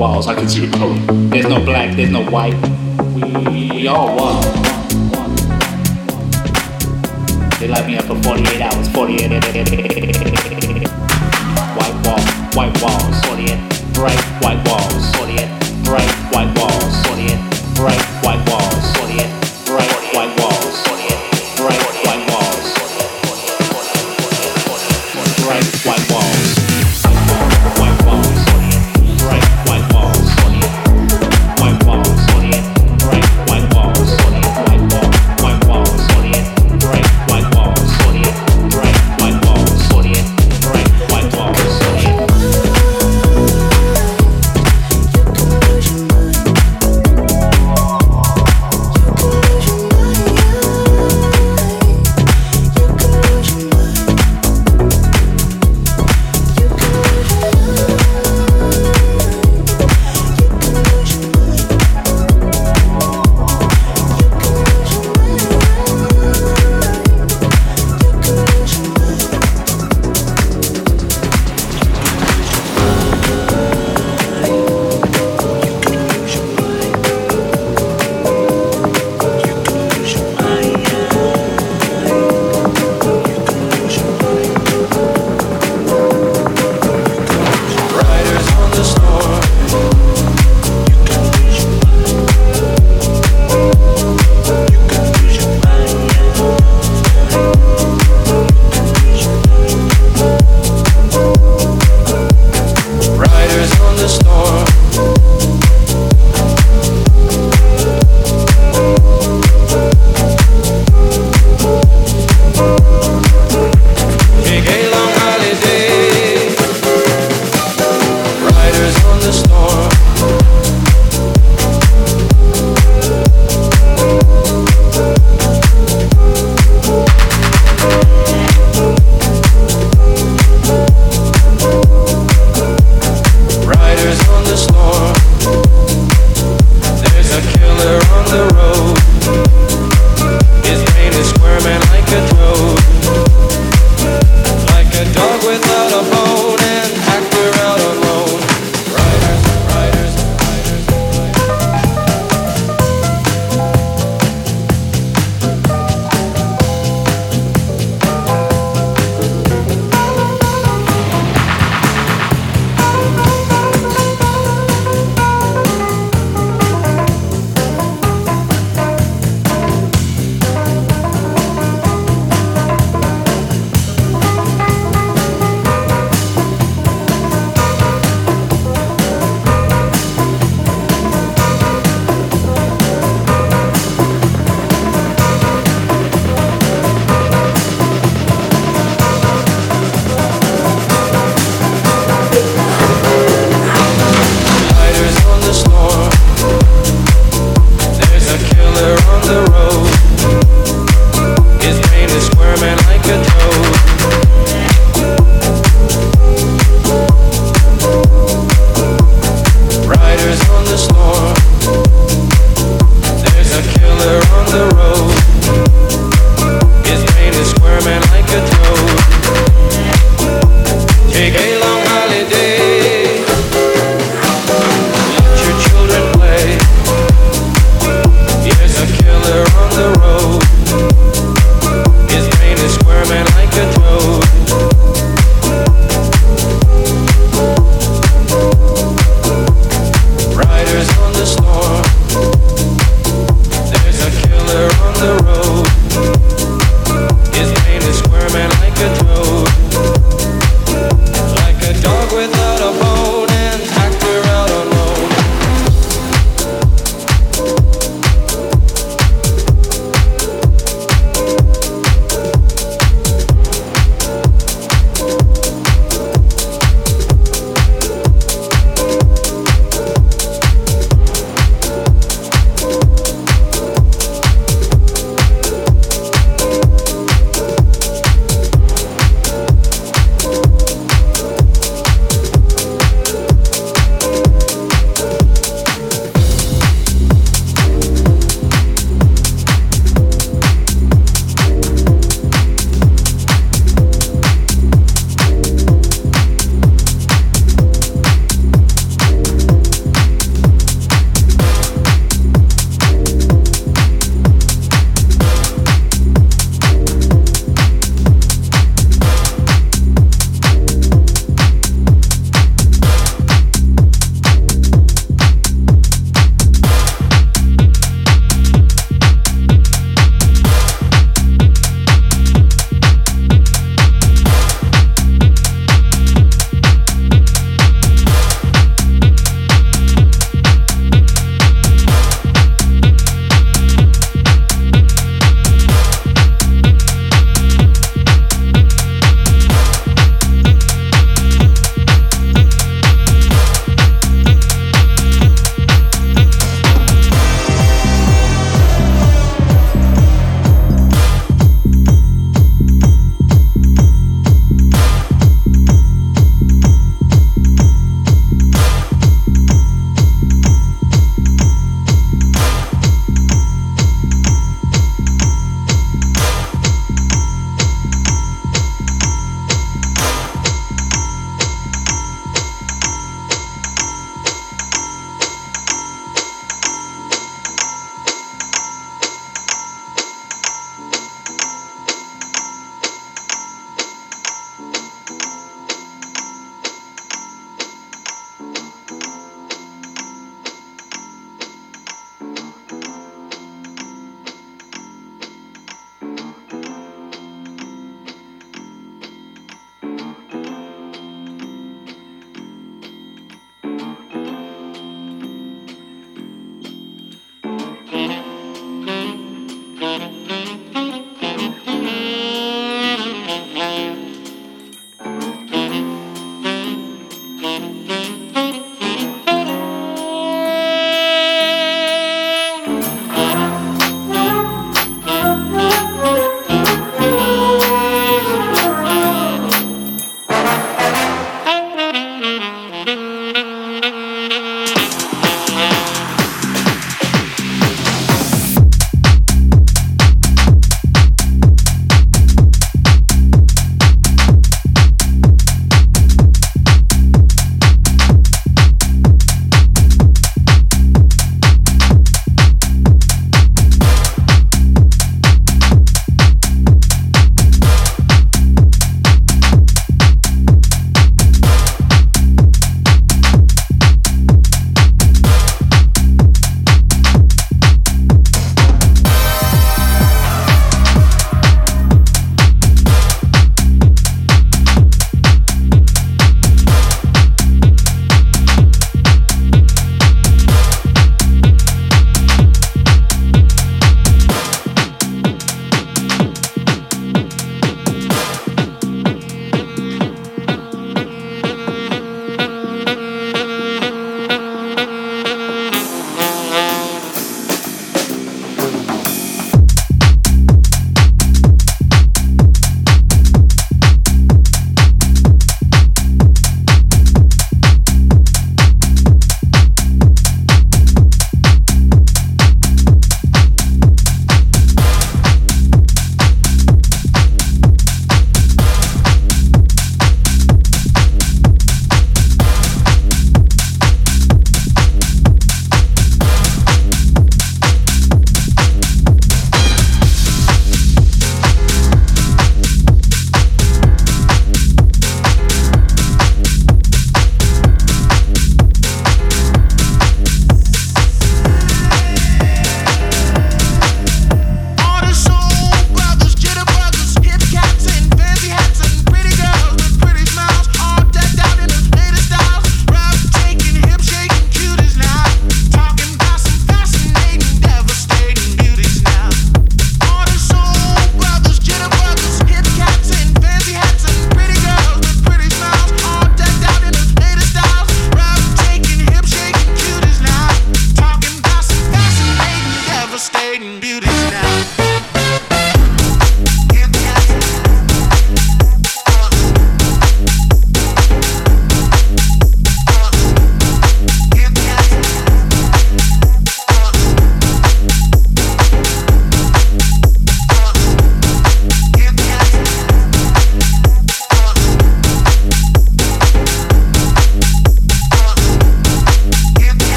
walls. I can see the color. There's no black, there's no white. We, all one. They light me up for 48 hours, 48. White wall, white walls, 48. Bright white walls, 48. Bright white walls,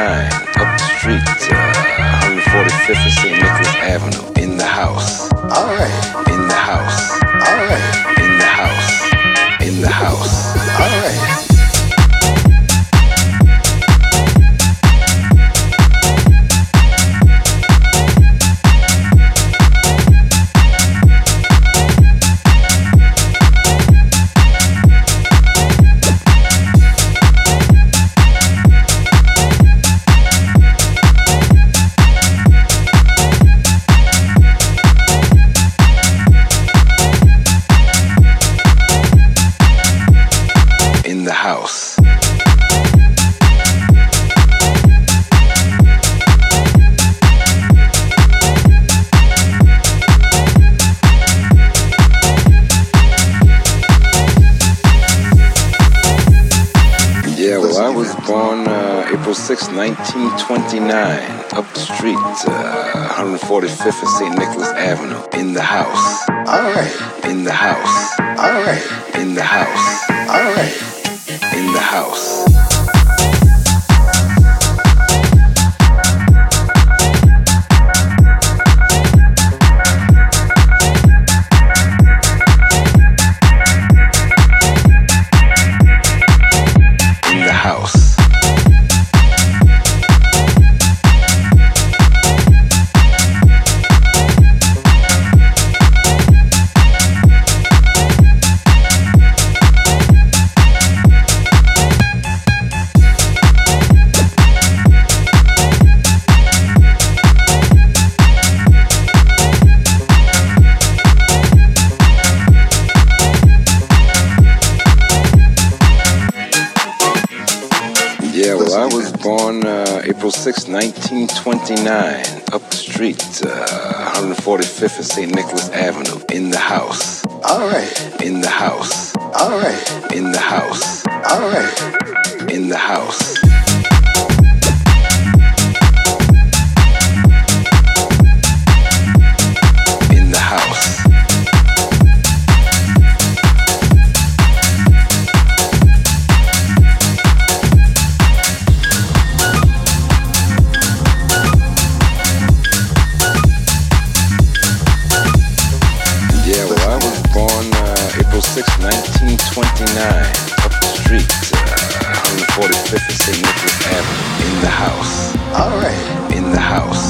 up the street, uh, 145th of St. Nicholas Avenue, in the house. All right. In the house. All right. In the house. In the house. All right. April 6, 1929, up the street, uh, 145th and St. Nicholas Avenue, in the house. All right. In the house. All right. In the house. All right. In the house. April 6, 1929, up the street, uh, 145th and St. Nicholas Avenue, in the house. All right. In the house. All right. In the house. All right. In the house. the house. All right. In the house.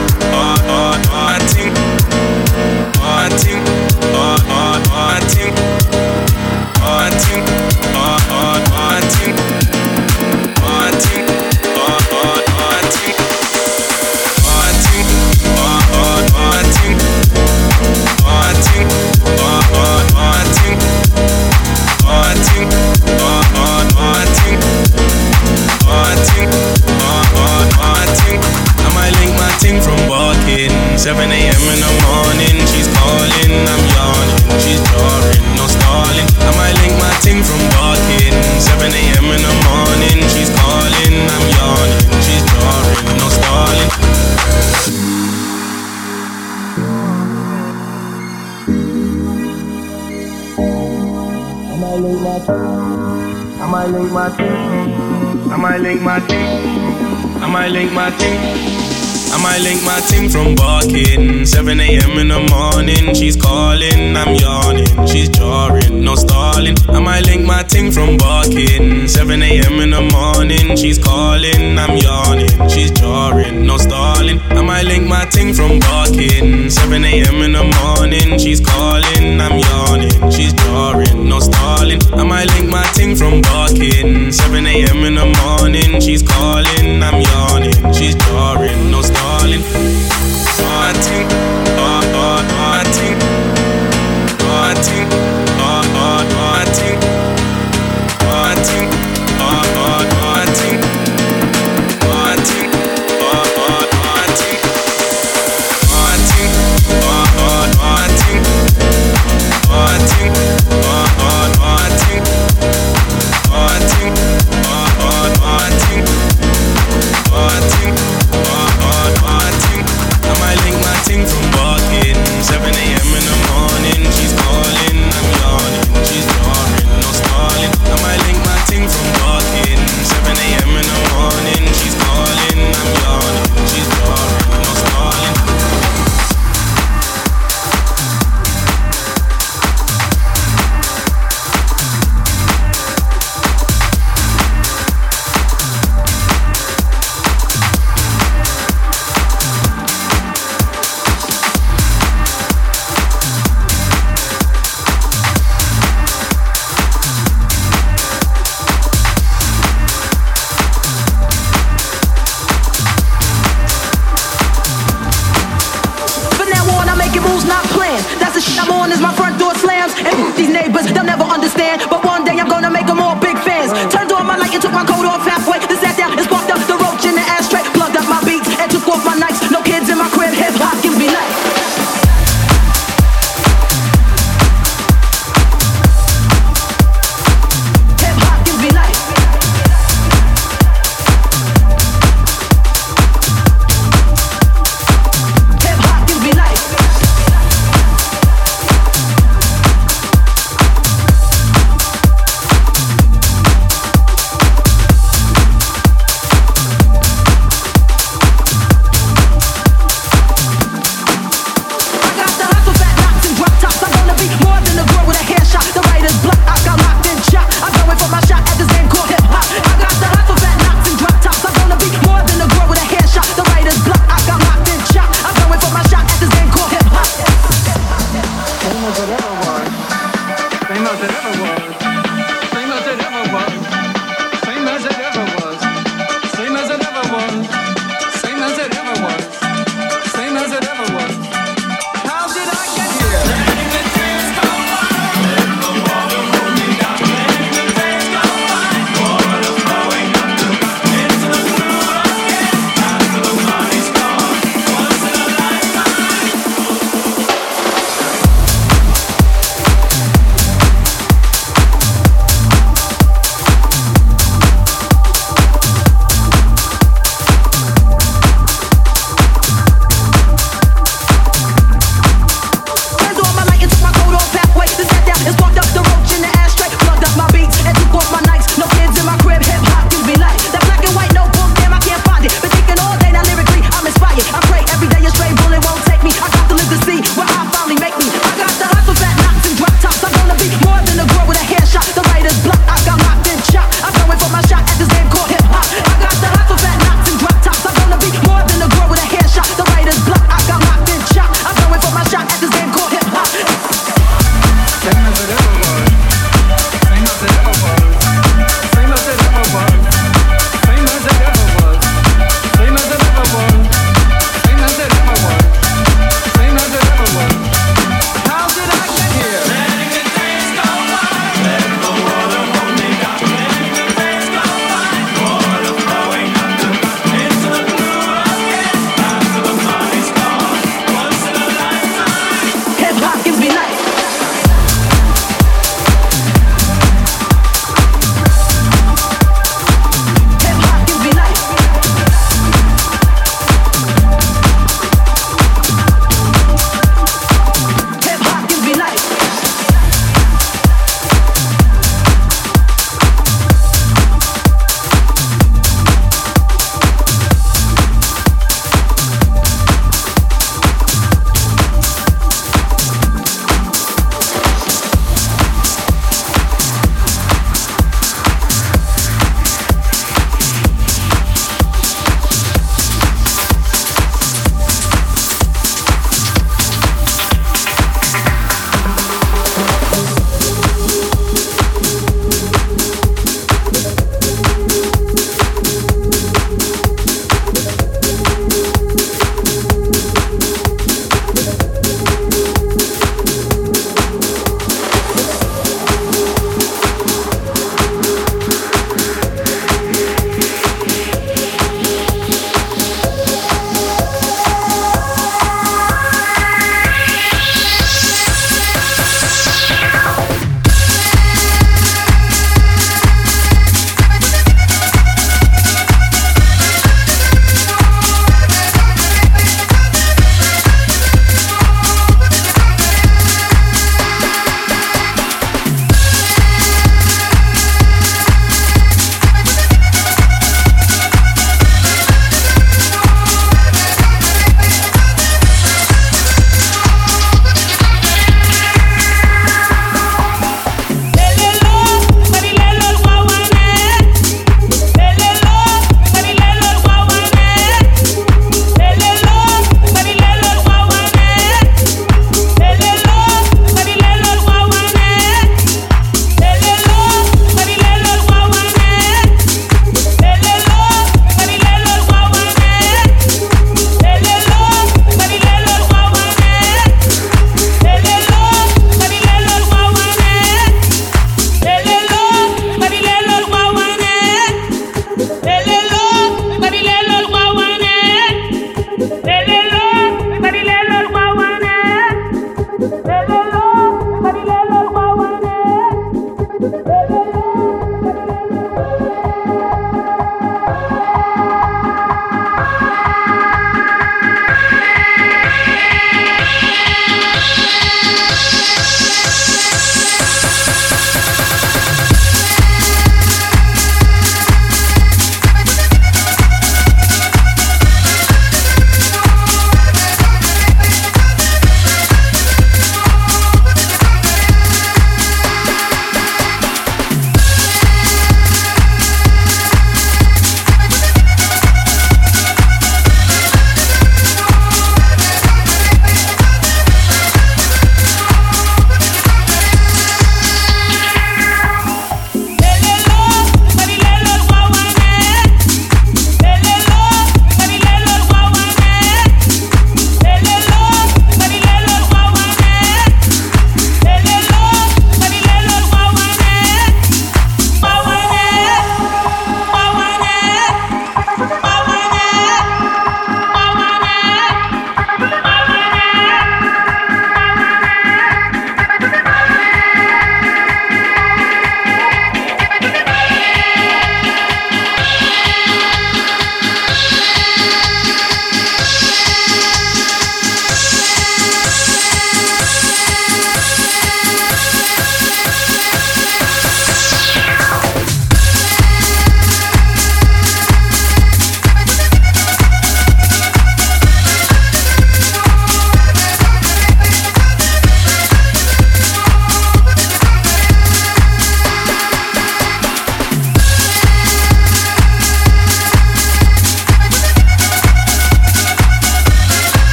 7 a.m. in the morning, she's calling. I'm yawning, she's jarring, no stalling. I might link my ting from barking. 7 a.m. in the morning, she's calling. I'm yawning, she's jarring, no stalling. I might link my I might link my. I might link my. I might link my. I might link my ting from barking. 7 a.m. in the morning, she's calling. I'm yawning, she's jarring, no stalling. I might link my ting from barking. 7 a.m. in the morning, she's calling. I'm yawning, she's jarring, no stalling. I might link my ting from barking. 7 a.m. in the morning, she's calling. I'm yawning, she's jarring, no stalling. I might link my ting from barking. 7 a.m. in the morning, she's calling. I'm yawning, she's jarring, no stalling. Think, I, think, I think,